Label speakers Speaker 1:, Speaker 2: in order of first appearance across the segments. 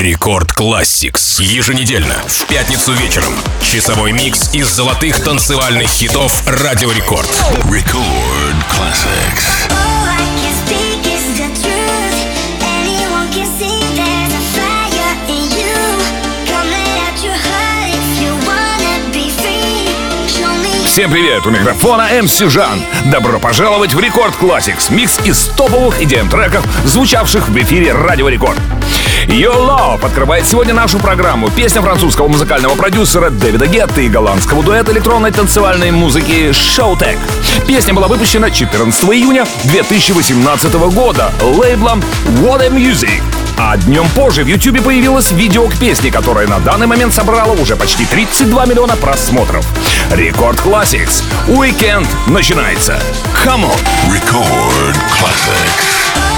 Speaker 1: Record Classix. Еженедельно, в пятницу вечером. Часовой микс из золотых танцевальных хитов Радио Рекорд.
Speaker 2: Record
Speaker 3: Classix.
Speaker 4: Всем привет! У микрофона MC Жан. Добро пожаловать в Record Classix. Микс из топовых EDM треков, звучавших в эфире Радио Рекорд. Your Love открывает сегодня нашу программу. Песня французского музыкального продюсера Дэвида Гетта и голландского дуэта электронной танцевальной музыки Showtek. Песня была выпущена 14 июня 2018 года лейблом What a Music. А днем позже в YouTube появилось видео к песне, которое на данный момент собрало уже почти 32 миллиона просмотров. Record Classix. Уикенд начинается. Come on!
Speaker 2: Record
Speaker 5: Classix.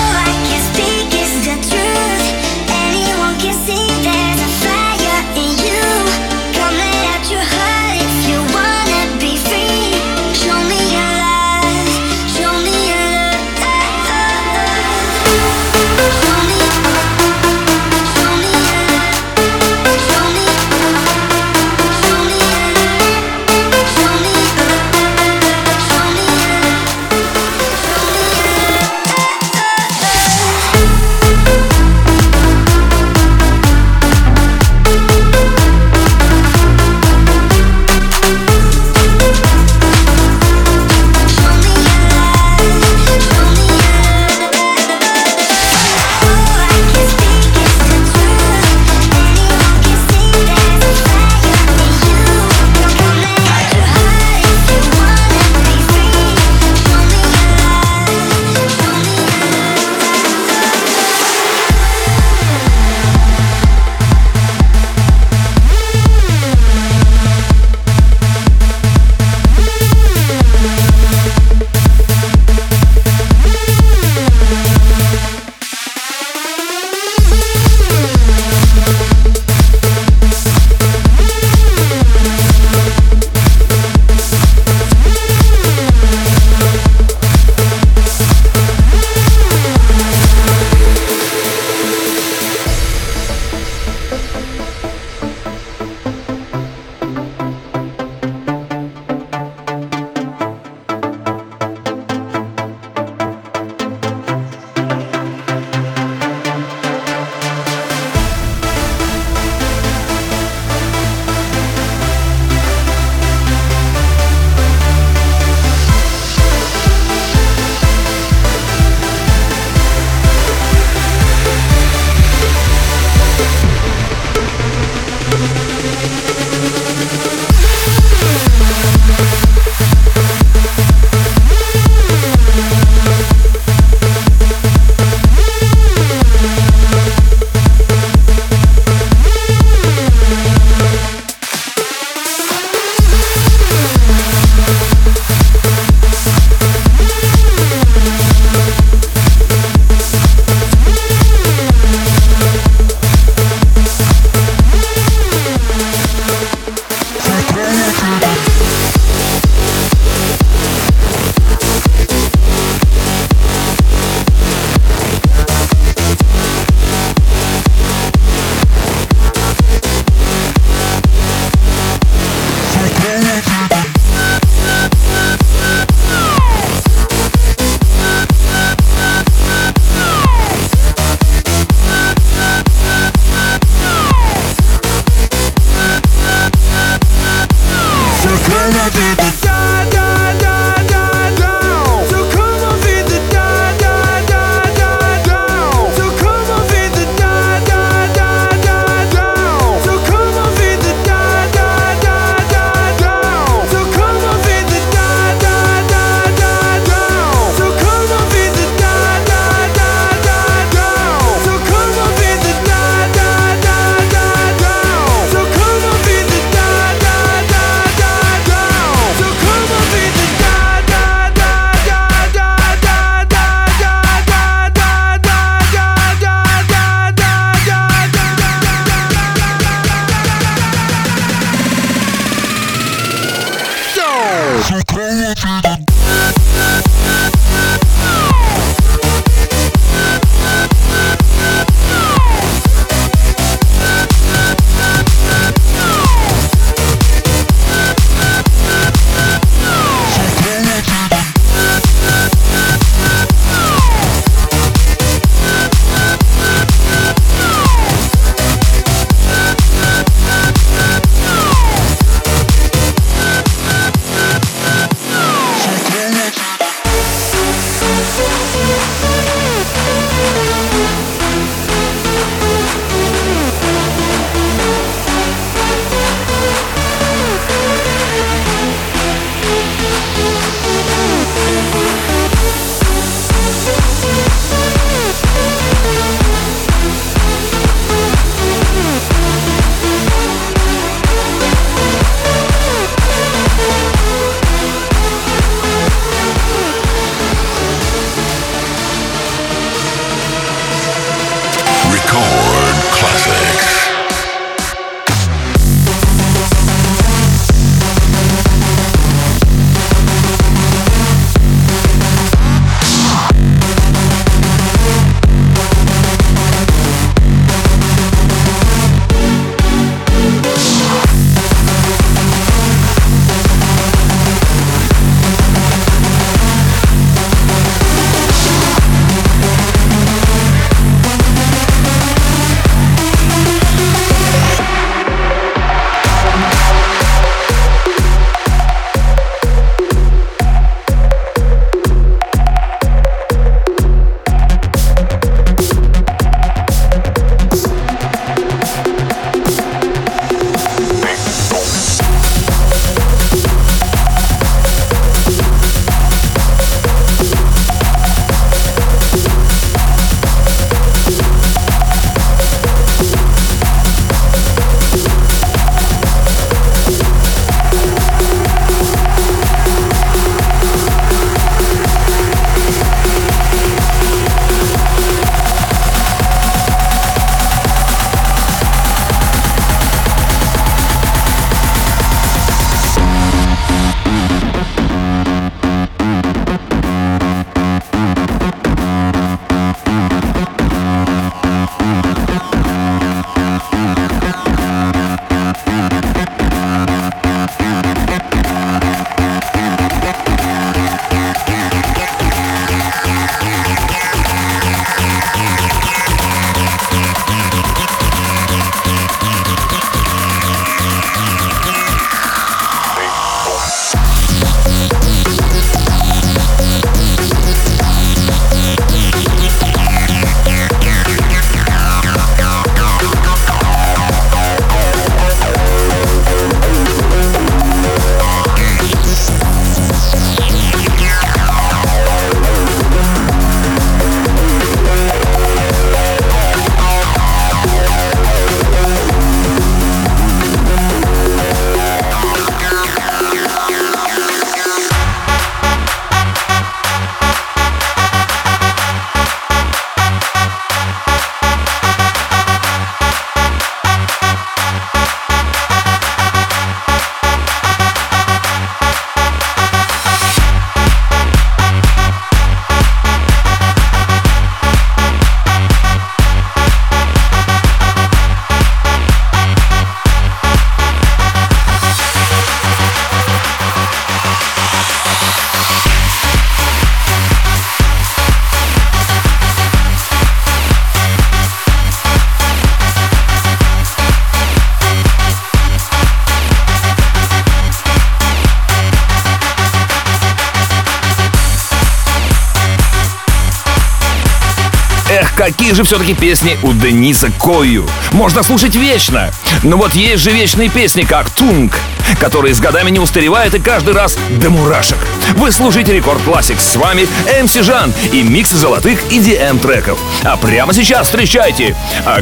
Speaker 4: Какие же все-таки песни у Дениса Кою? Можно слушать вечно. Но вот есть же вечные песни, как «Tung», которые с годами не устаревают и каждый раз до мурашек. Вы слушаете Record Classix. С вами MC Жан и микс золотых EDM треков. А прямо сейчас встречайте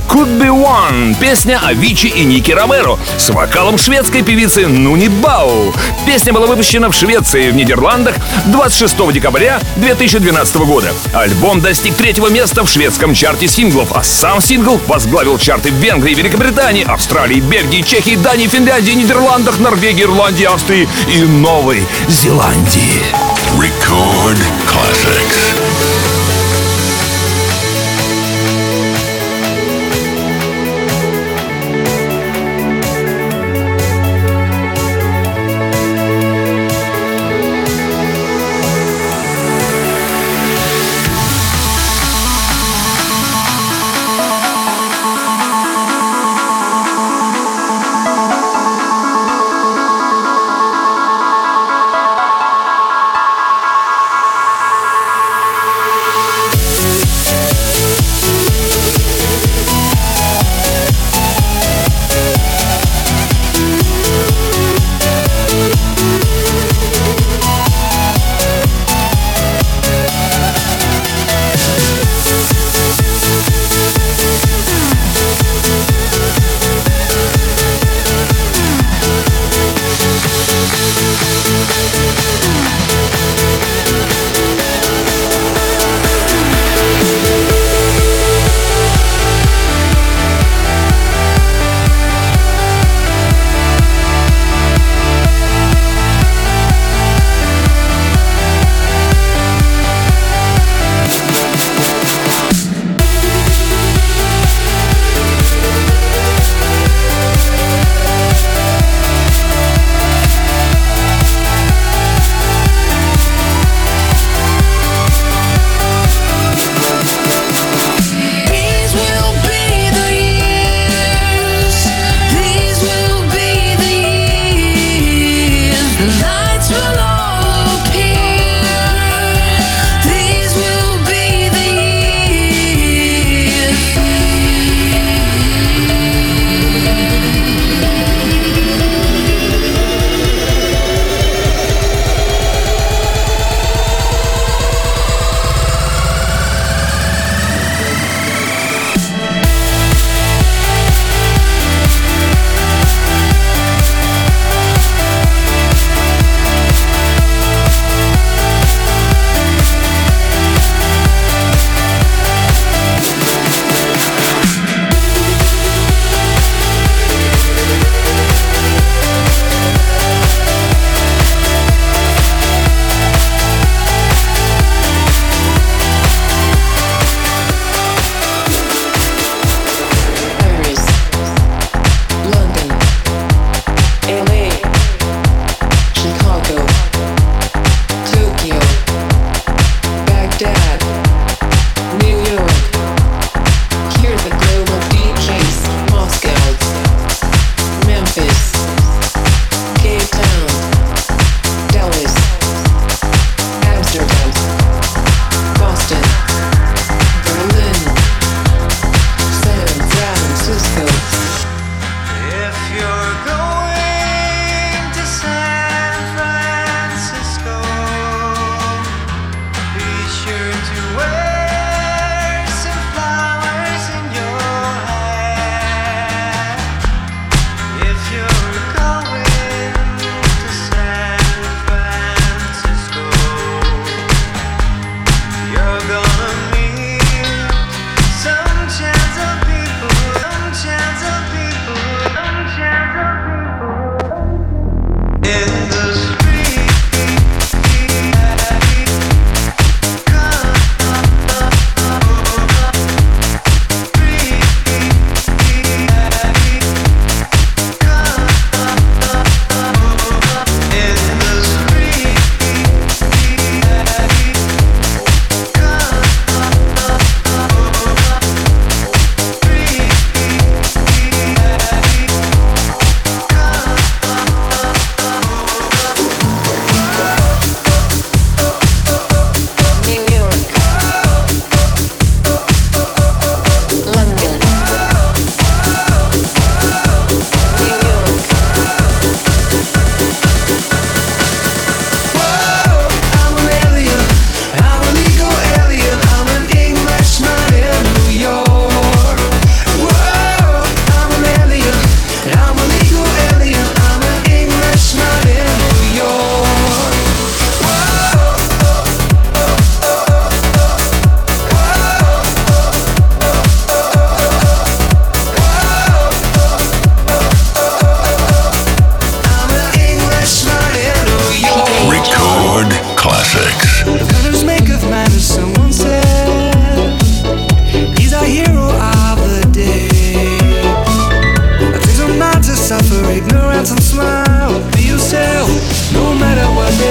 Speaker 4: I Could Be the One, песня Авичи и Ники Ромеро с вокалом шведской певицы Нуни Бао. Песня была выпущена в Швеции в Нидерландах 26 декабря 2012 года. Альбом достиг третьего места в шведском чарте синглов, а сам сингл возглавил чарты в Венгрии, Великобритании, Австралии, Бельгии, Чехии, Дании, Финляндии, Нидерландах, Норвегии, Ирландии, Австрии и Новой Зеландии.
Speaker 2: Record classics.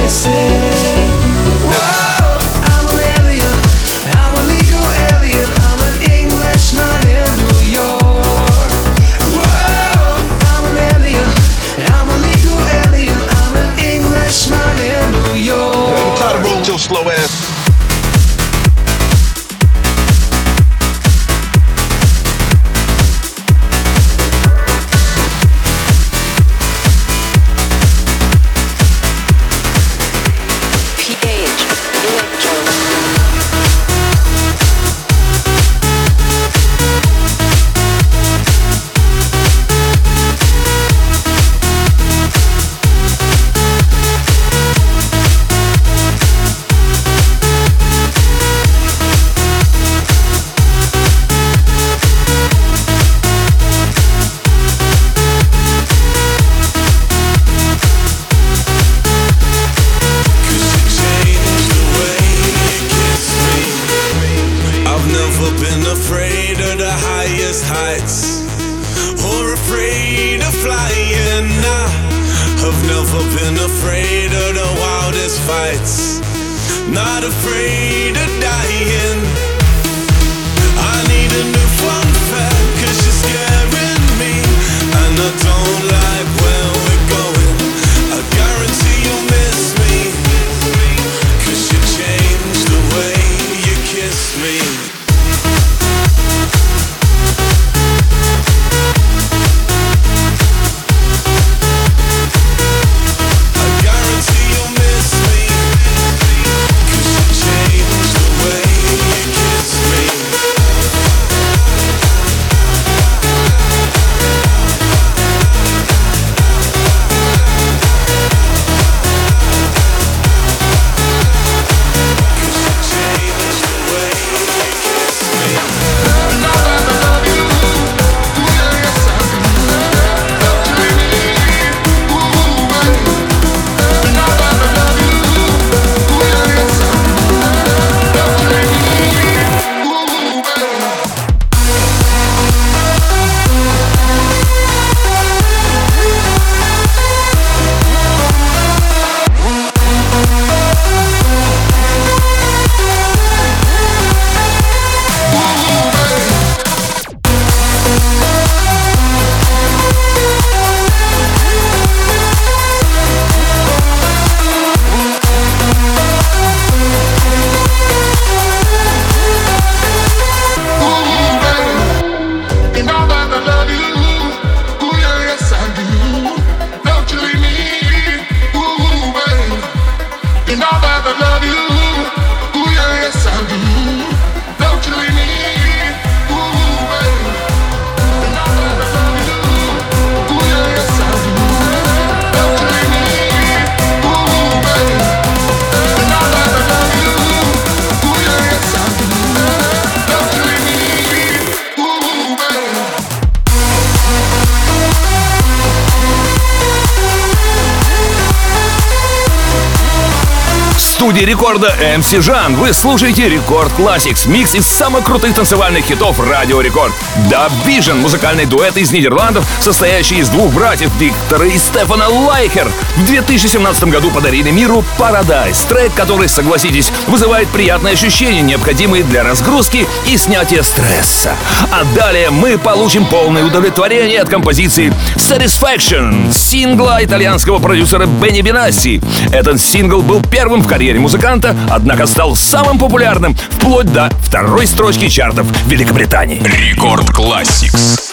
Speaker 4: esquecer. рекорда MC Жан. Вы слушаете Record Classix, микс из самых крутых танцевальных хитов Радио Рекорд. DubVision, музыкальный дуэт из Нидерландов, состоящий из двух братьев Виктора и Стефана Лайхер. В 2017 году подарили миру Paradise, трек, который, согласитесь, вызывает приятные ощущения, необходимые для разгрузки и снятия стресса. А далее мы получим полное удовлетворение от композиции Satisfaction, сингла итальянского продюсера Бенни Бенасси. Этот сингл был первым в карьере музыканта, место, однако стал самым популярным вплоть до второй строчки чартов Великобритании.
Speaker 6: Record Classix.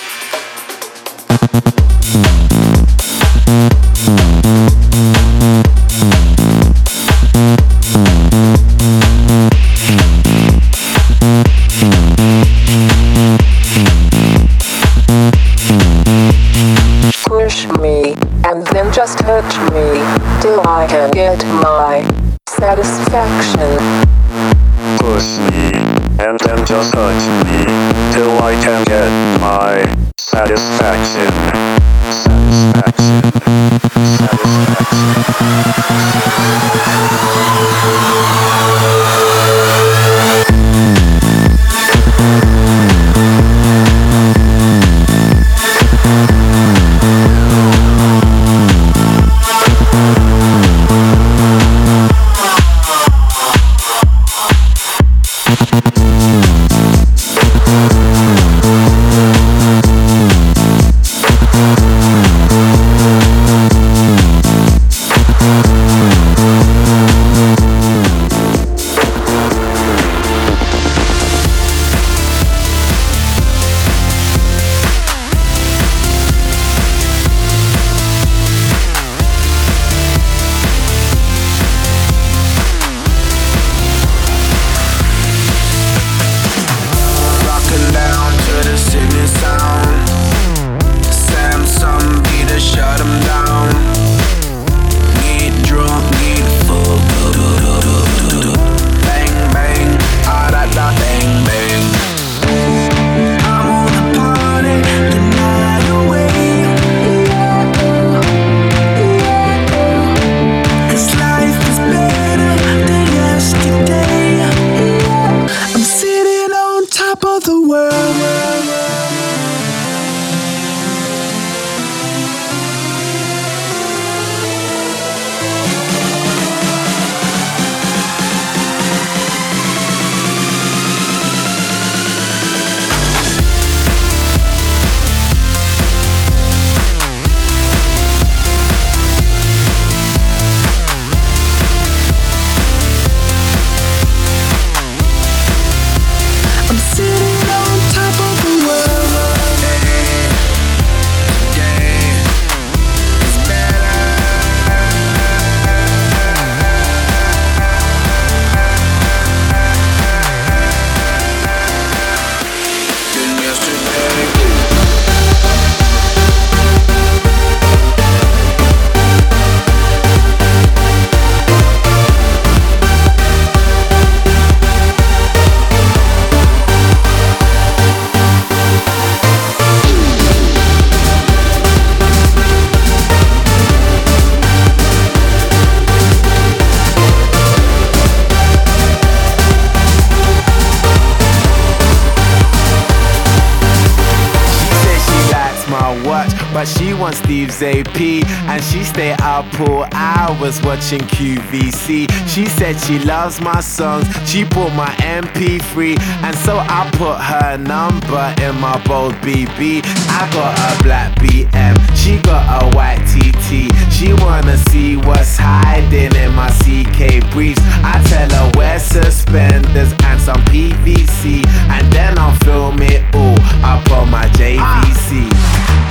Speaker 6: Said she loves my songs, she bought my MP3, and so I put her number in my bold BB. I got a black BM, she got a white TT. She wanna see what's hiding in my CK briefs. I tell her wear suspenders and some PVC, and then I'll film it all up on my JVC.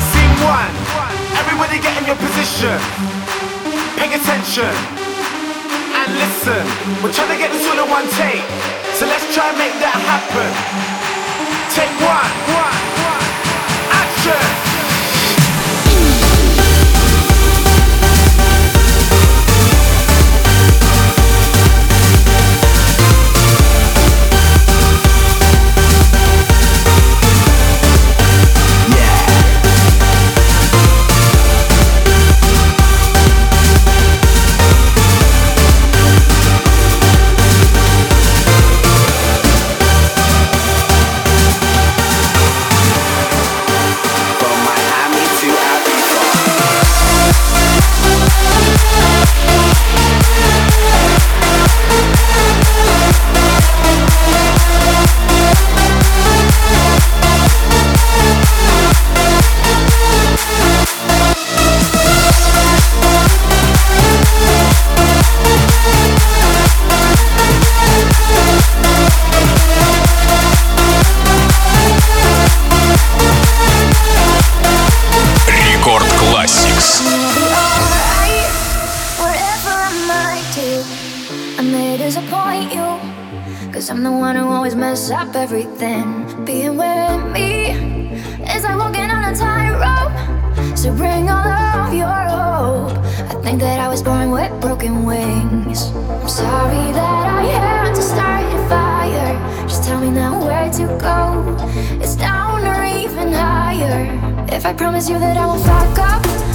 Speaker 6: Scene one, everybody get in your position. Pay attention and listen. We're trying to get this all in one take, so let's try and make that happen. Take one, one,
Speaker 3: everything. Being with me is like walking on a tightrope. So bring all of your hope. I think that I was born with broken wings. I'm sorry that I had to start a fire. Just tell me now where to go. It's down or even higher. If I promise you that I won't fuck up,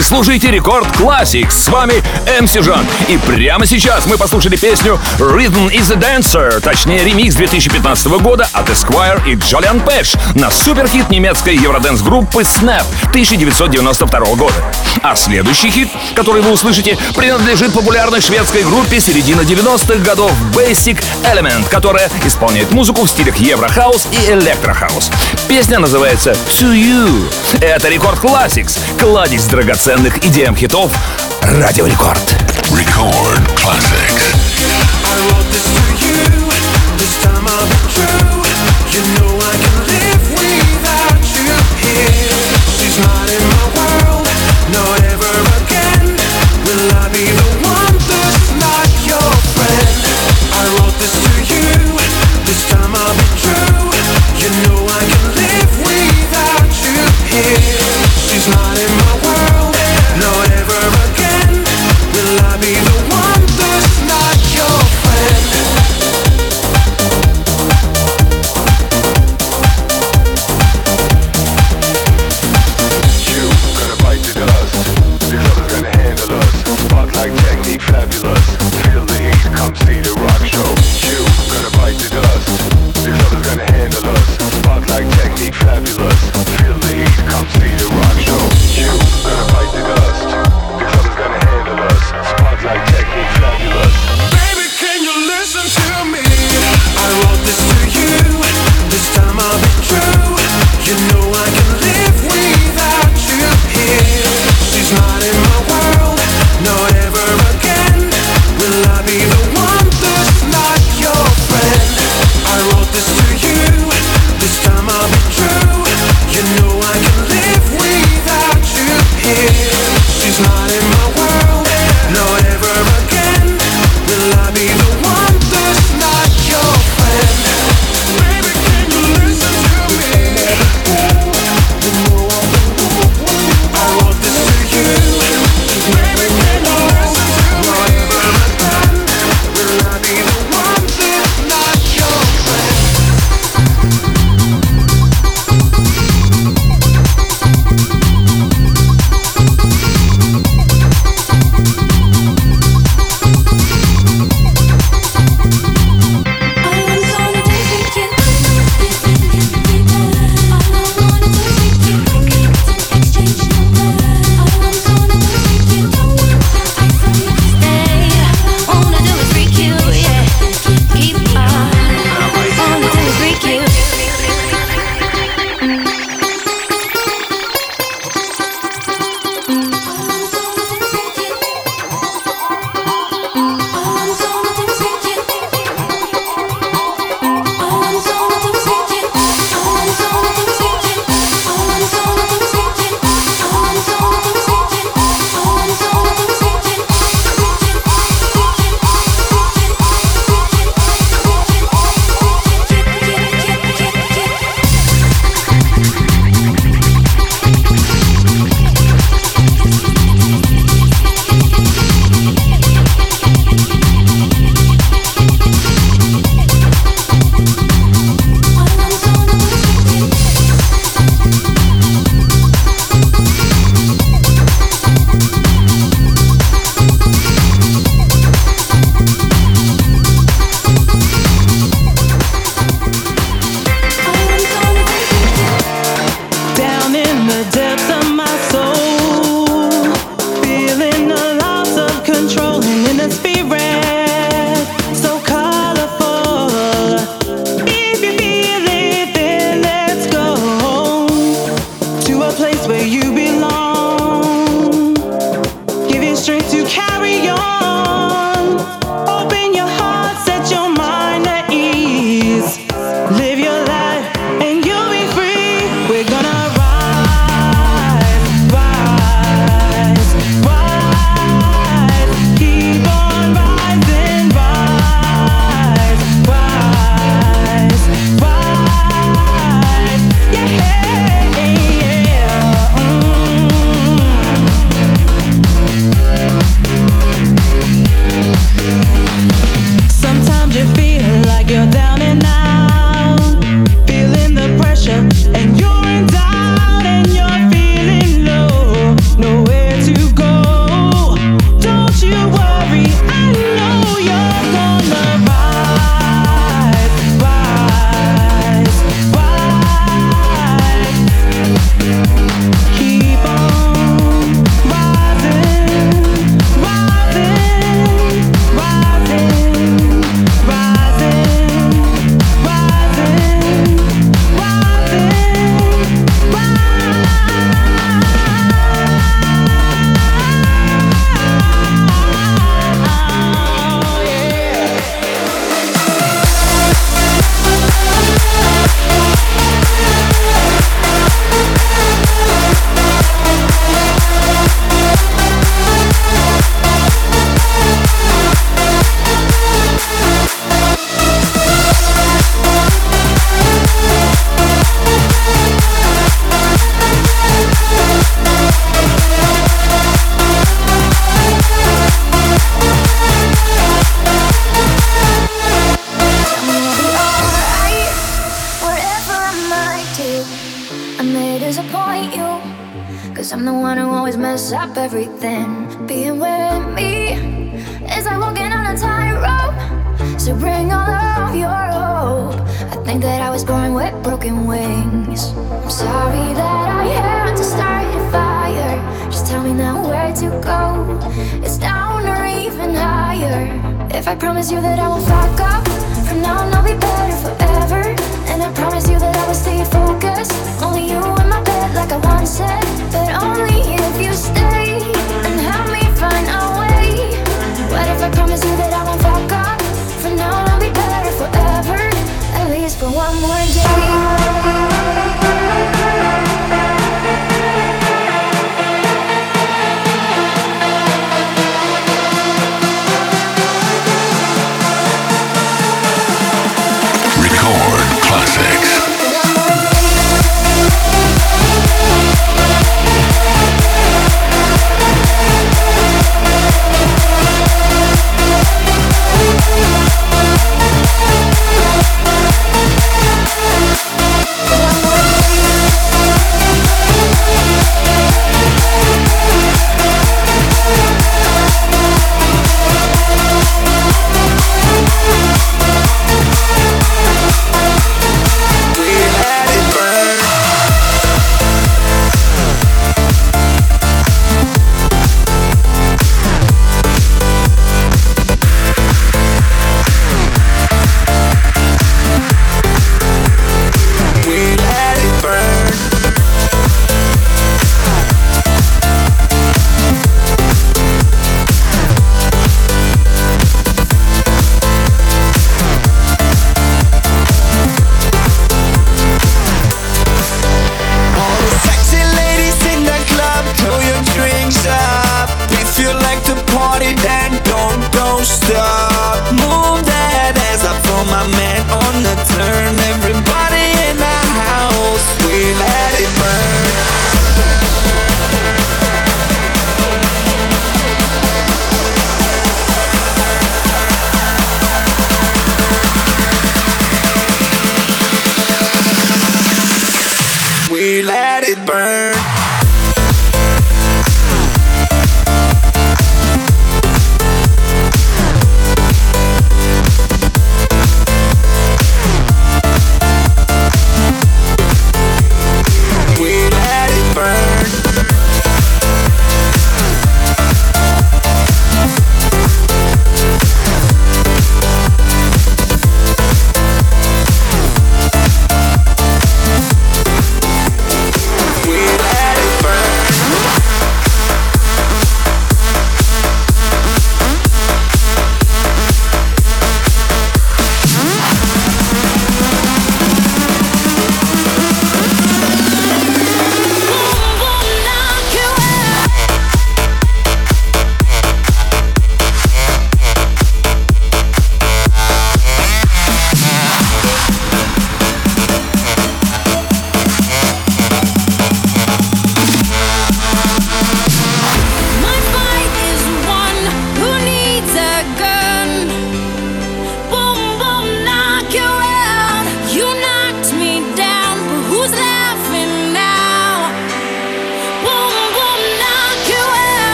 Speaker 4: Вы слушаете Record Classix. С вами MC Жан. И прямо сейчас мы послушали песню Rhythm is a Dancer, точнее ремикс 2015 года от Esquire и Джолиан Пэш на суперхит немецкой евроденс группы Snap 1992 года. А следующий хит, который вы услышите, принадлежит популярной шведской группе середины 90-х годов Basic Element, которая исполняет музыку в стилях еврохаус и электрохаус. Песня называется To You. Это Рекорд Classics, кладезь драгоценных EDM хитов Радио Рекорд.
Speaker 7: Record classics.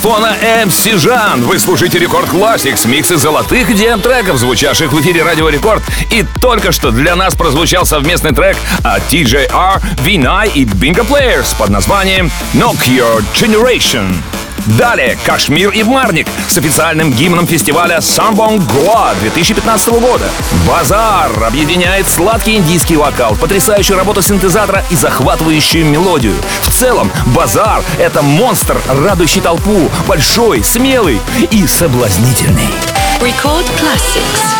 Speaker 4: микрофона MC Жан. Вы слушаете Рекорд Classics, миксы золотых DM-треков, звучавших в эфире Радио Рекорд. И только что для нас прозвучал совместный трек от TJR, Vinay и Bingo Players под названием Knock Your Generation. Далее Кашмир и Марник с официальным гимном фестиваля Самбон Гоа 2015 года. Базар объединяет сладкий индийский вокал, потрясающую работу синтезатора и захватывающую мелодию. В целом, Базар — это монстр, радующий толпу, большой, смелый и соблазнительный.
Speaker 8: Record Classics.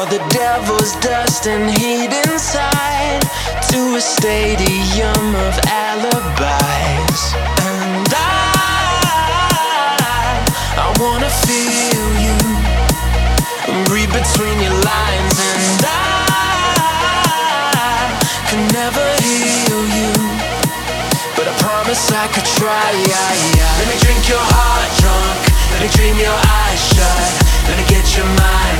Speaker 7: all the devil's dust and heat inside to a stadium of alibis. And I, I wanna feel you, read between your lines, and I can never heal you. But I promise I could try. Yeah, yeah. Let me drink your heart drunk. Let me dream your eyes shut. Let me get your mind.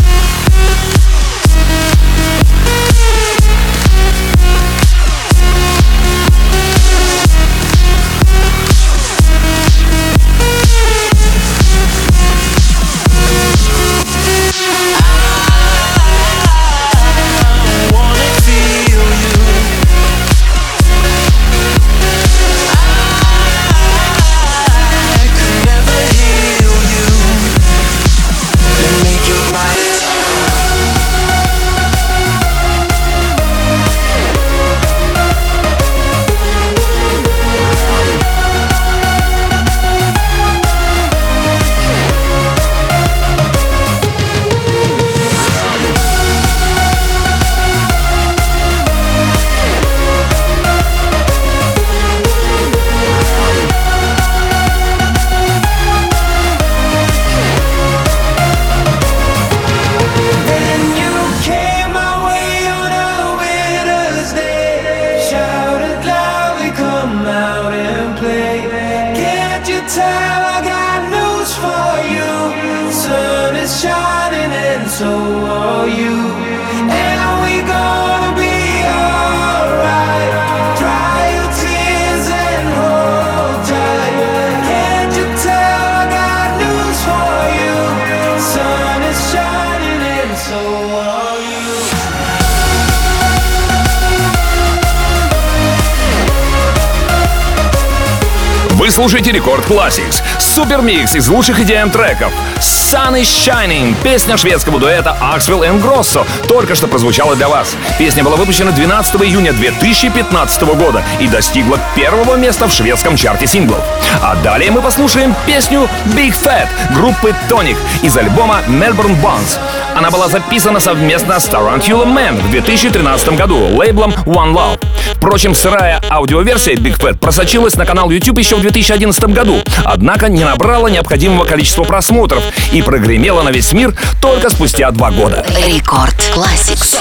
Speaker 4: Вы слушаете Record Classix. Супермикс из лучших EDM треков. Sun is Shining. Песня шведского дуэта Axwell Ingrosso только что прозвучала для вас. Песня была выпущена 12 июня 2015 года и достигла первого места в шведском чарте синглов. А далее мы послушаем песню Big Fat группы Tonic из альбома Melbourne Bounce. Она была записана совместно с Tarantula Man в 2013 году лейблом One Love. Впрочем, сырая аудиоверсия Big Fat просочилась на канал YouTube еще в 2011 году, однако не набрала необходимого количества просмотров и прогремела на весь мир только спустя два года.
Speaker 8: Рекорд Classics.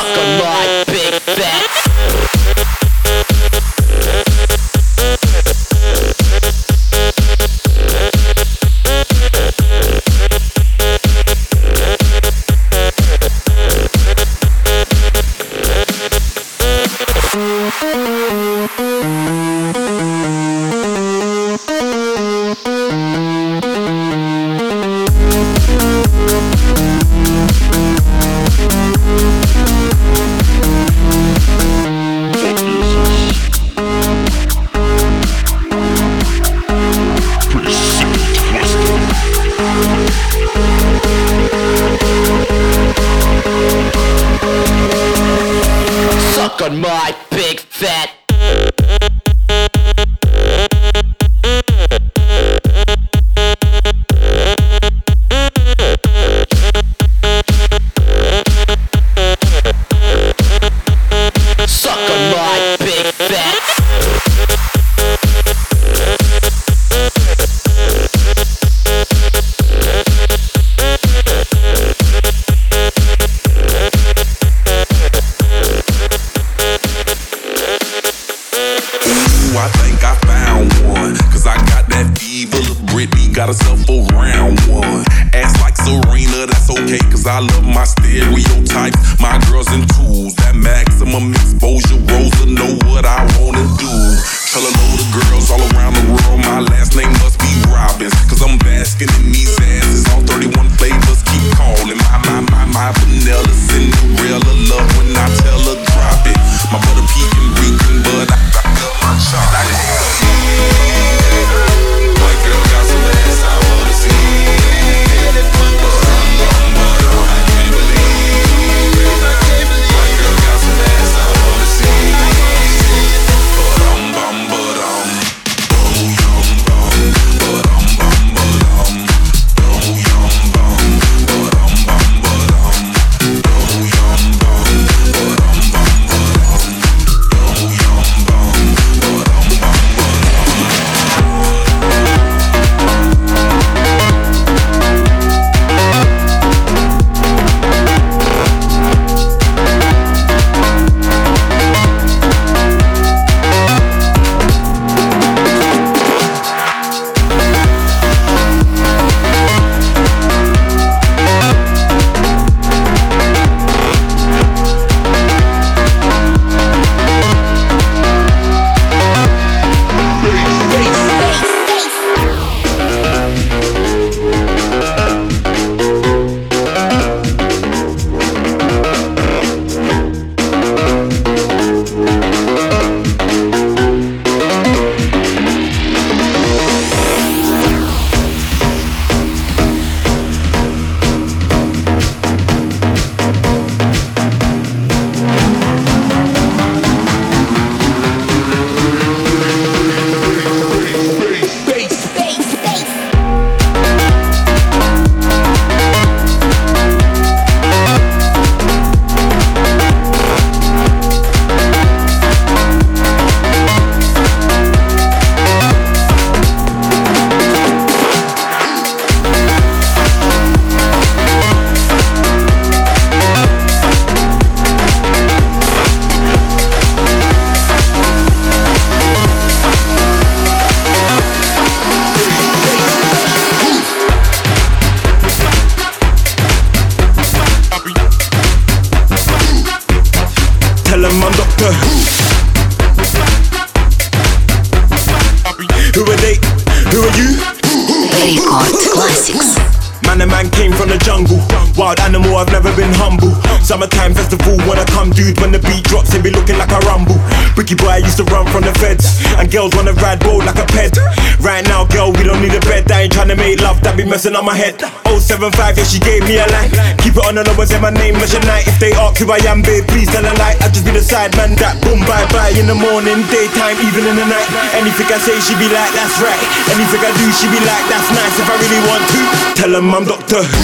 Speaker 9: And girls wanna ride bold like a ped. Right now, girl, we don't need a bed. I ain't tryna make love, that be messing up my head. 075, yeah, she gave me a line. Keep it on the low, say my name, Measure night. If they ask who I am, babe, please tell a lie. I just be the side man that boom, bye bye. In the morning, daytime, even in the night. Anything I say, she be like, that's right. Anything I do, she be like, that's nice. If I really want to, tell them I'm Doctor Who.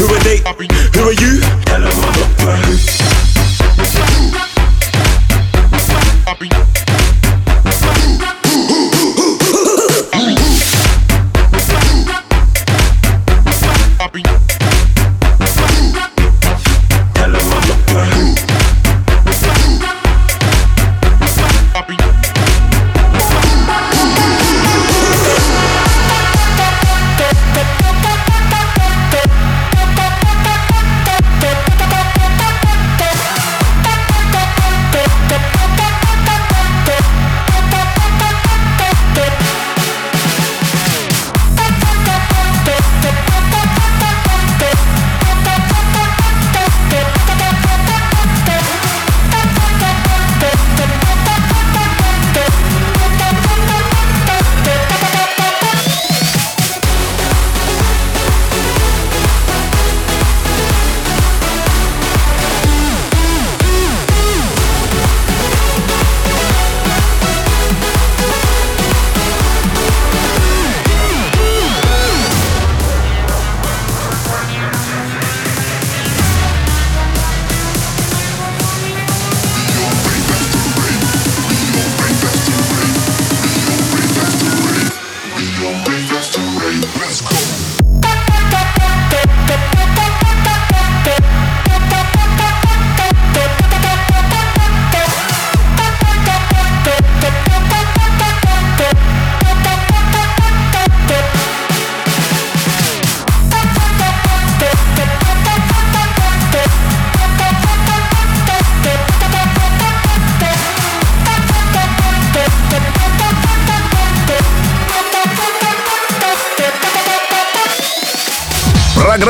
Speaker 9: Who are they? Who are you? Tell them I'm Doctor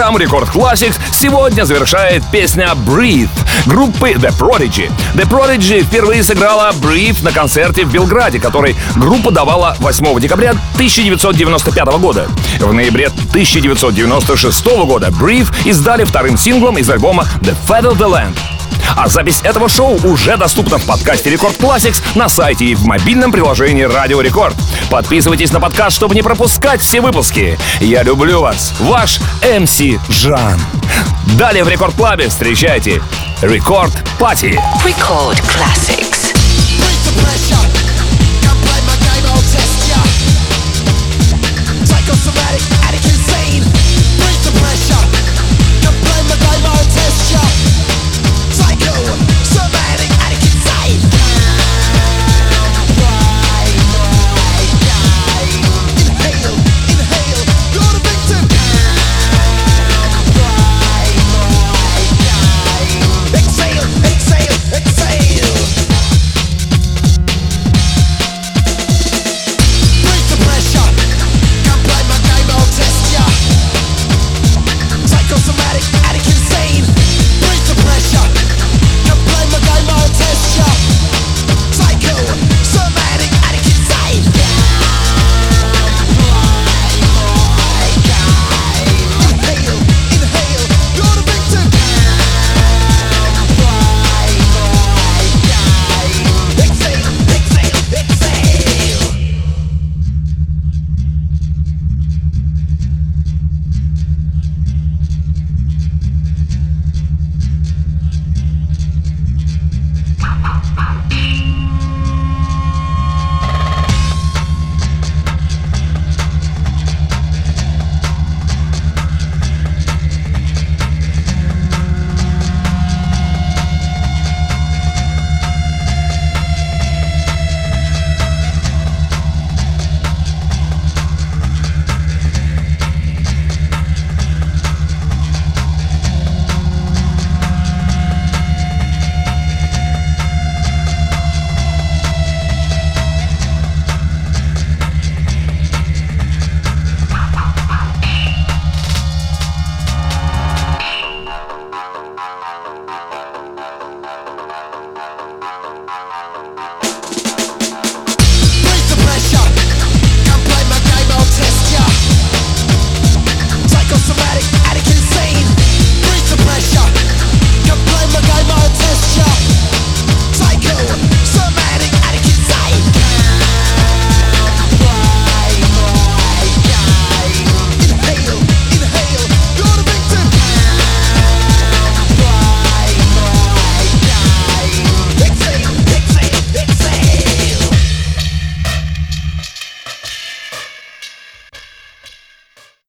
Speaker 4: Программу Record Classix сегодня завершает песня Breathe группы The Prodigy. The Prodigy впервые сыграла Breathe на концерте в Белграде, который группа давала 8 декабря 1995 года. В ноябре 1996 года Breathe издали вторым синглом из альбома The Fat of the Land. А запись этого шоу уже доступна в подкасте Record Classix на сайте и в мобильном приложении Радио Рекорд. Подписывайтесь на подкаст, чтобы не пропускать все выпуски. Я люблю вас, ваш MC Жан. Далее в Рекорд Клабе встречайте Рекорд Пати.
Speaker 8: Record Classics.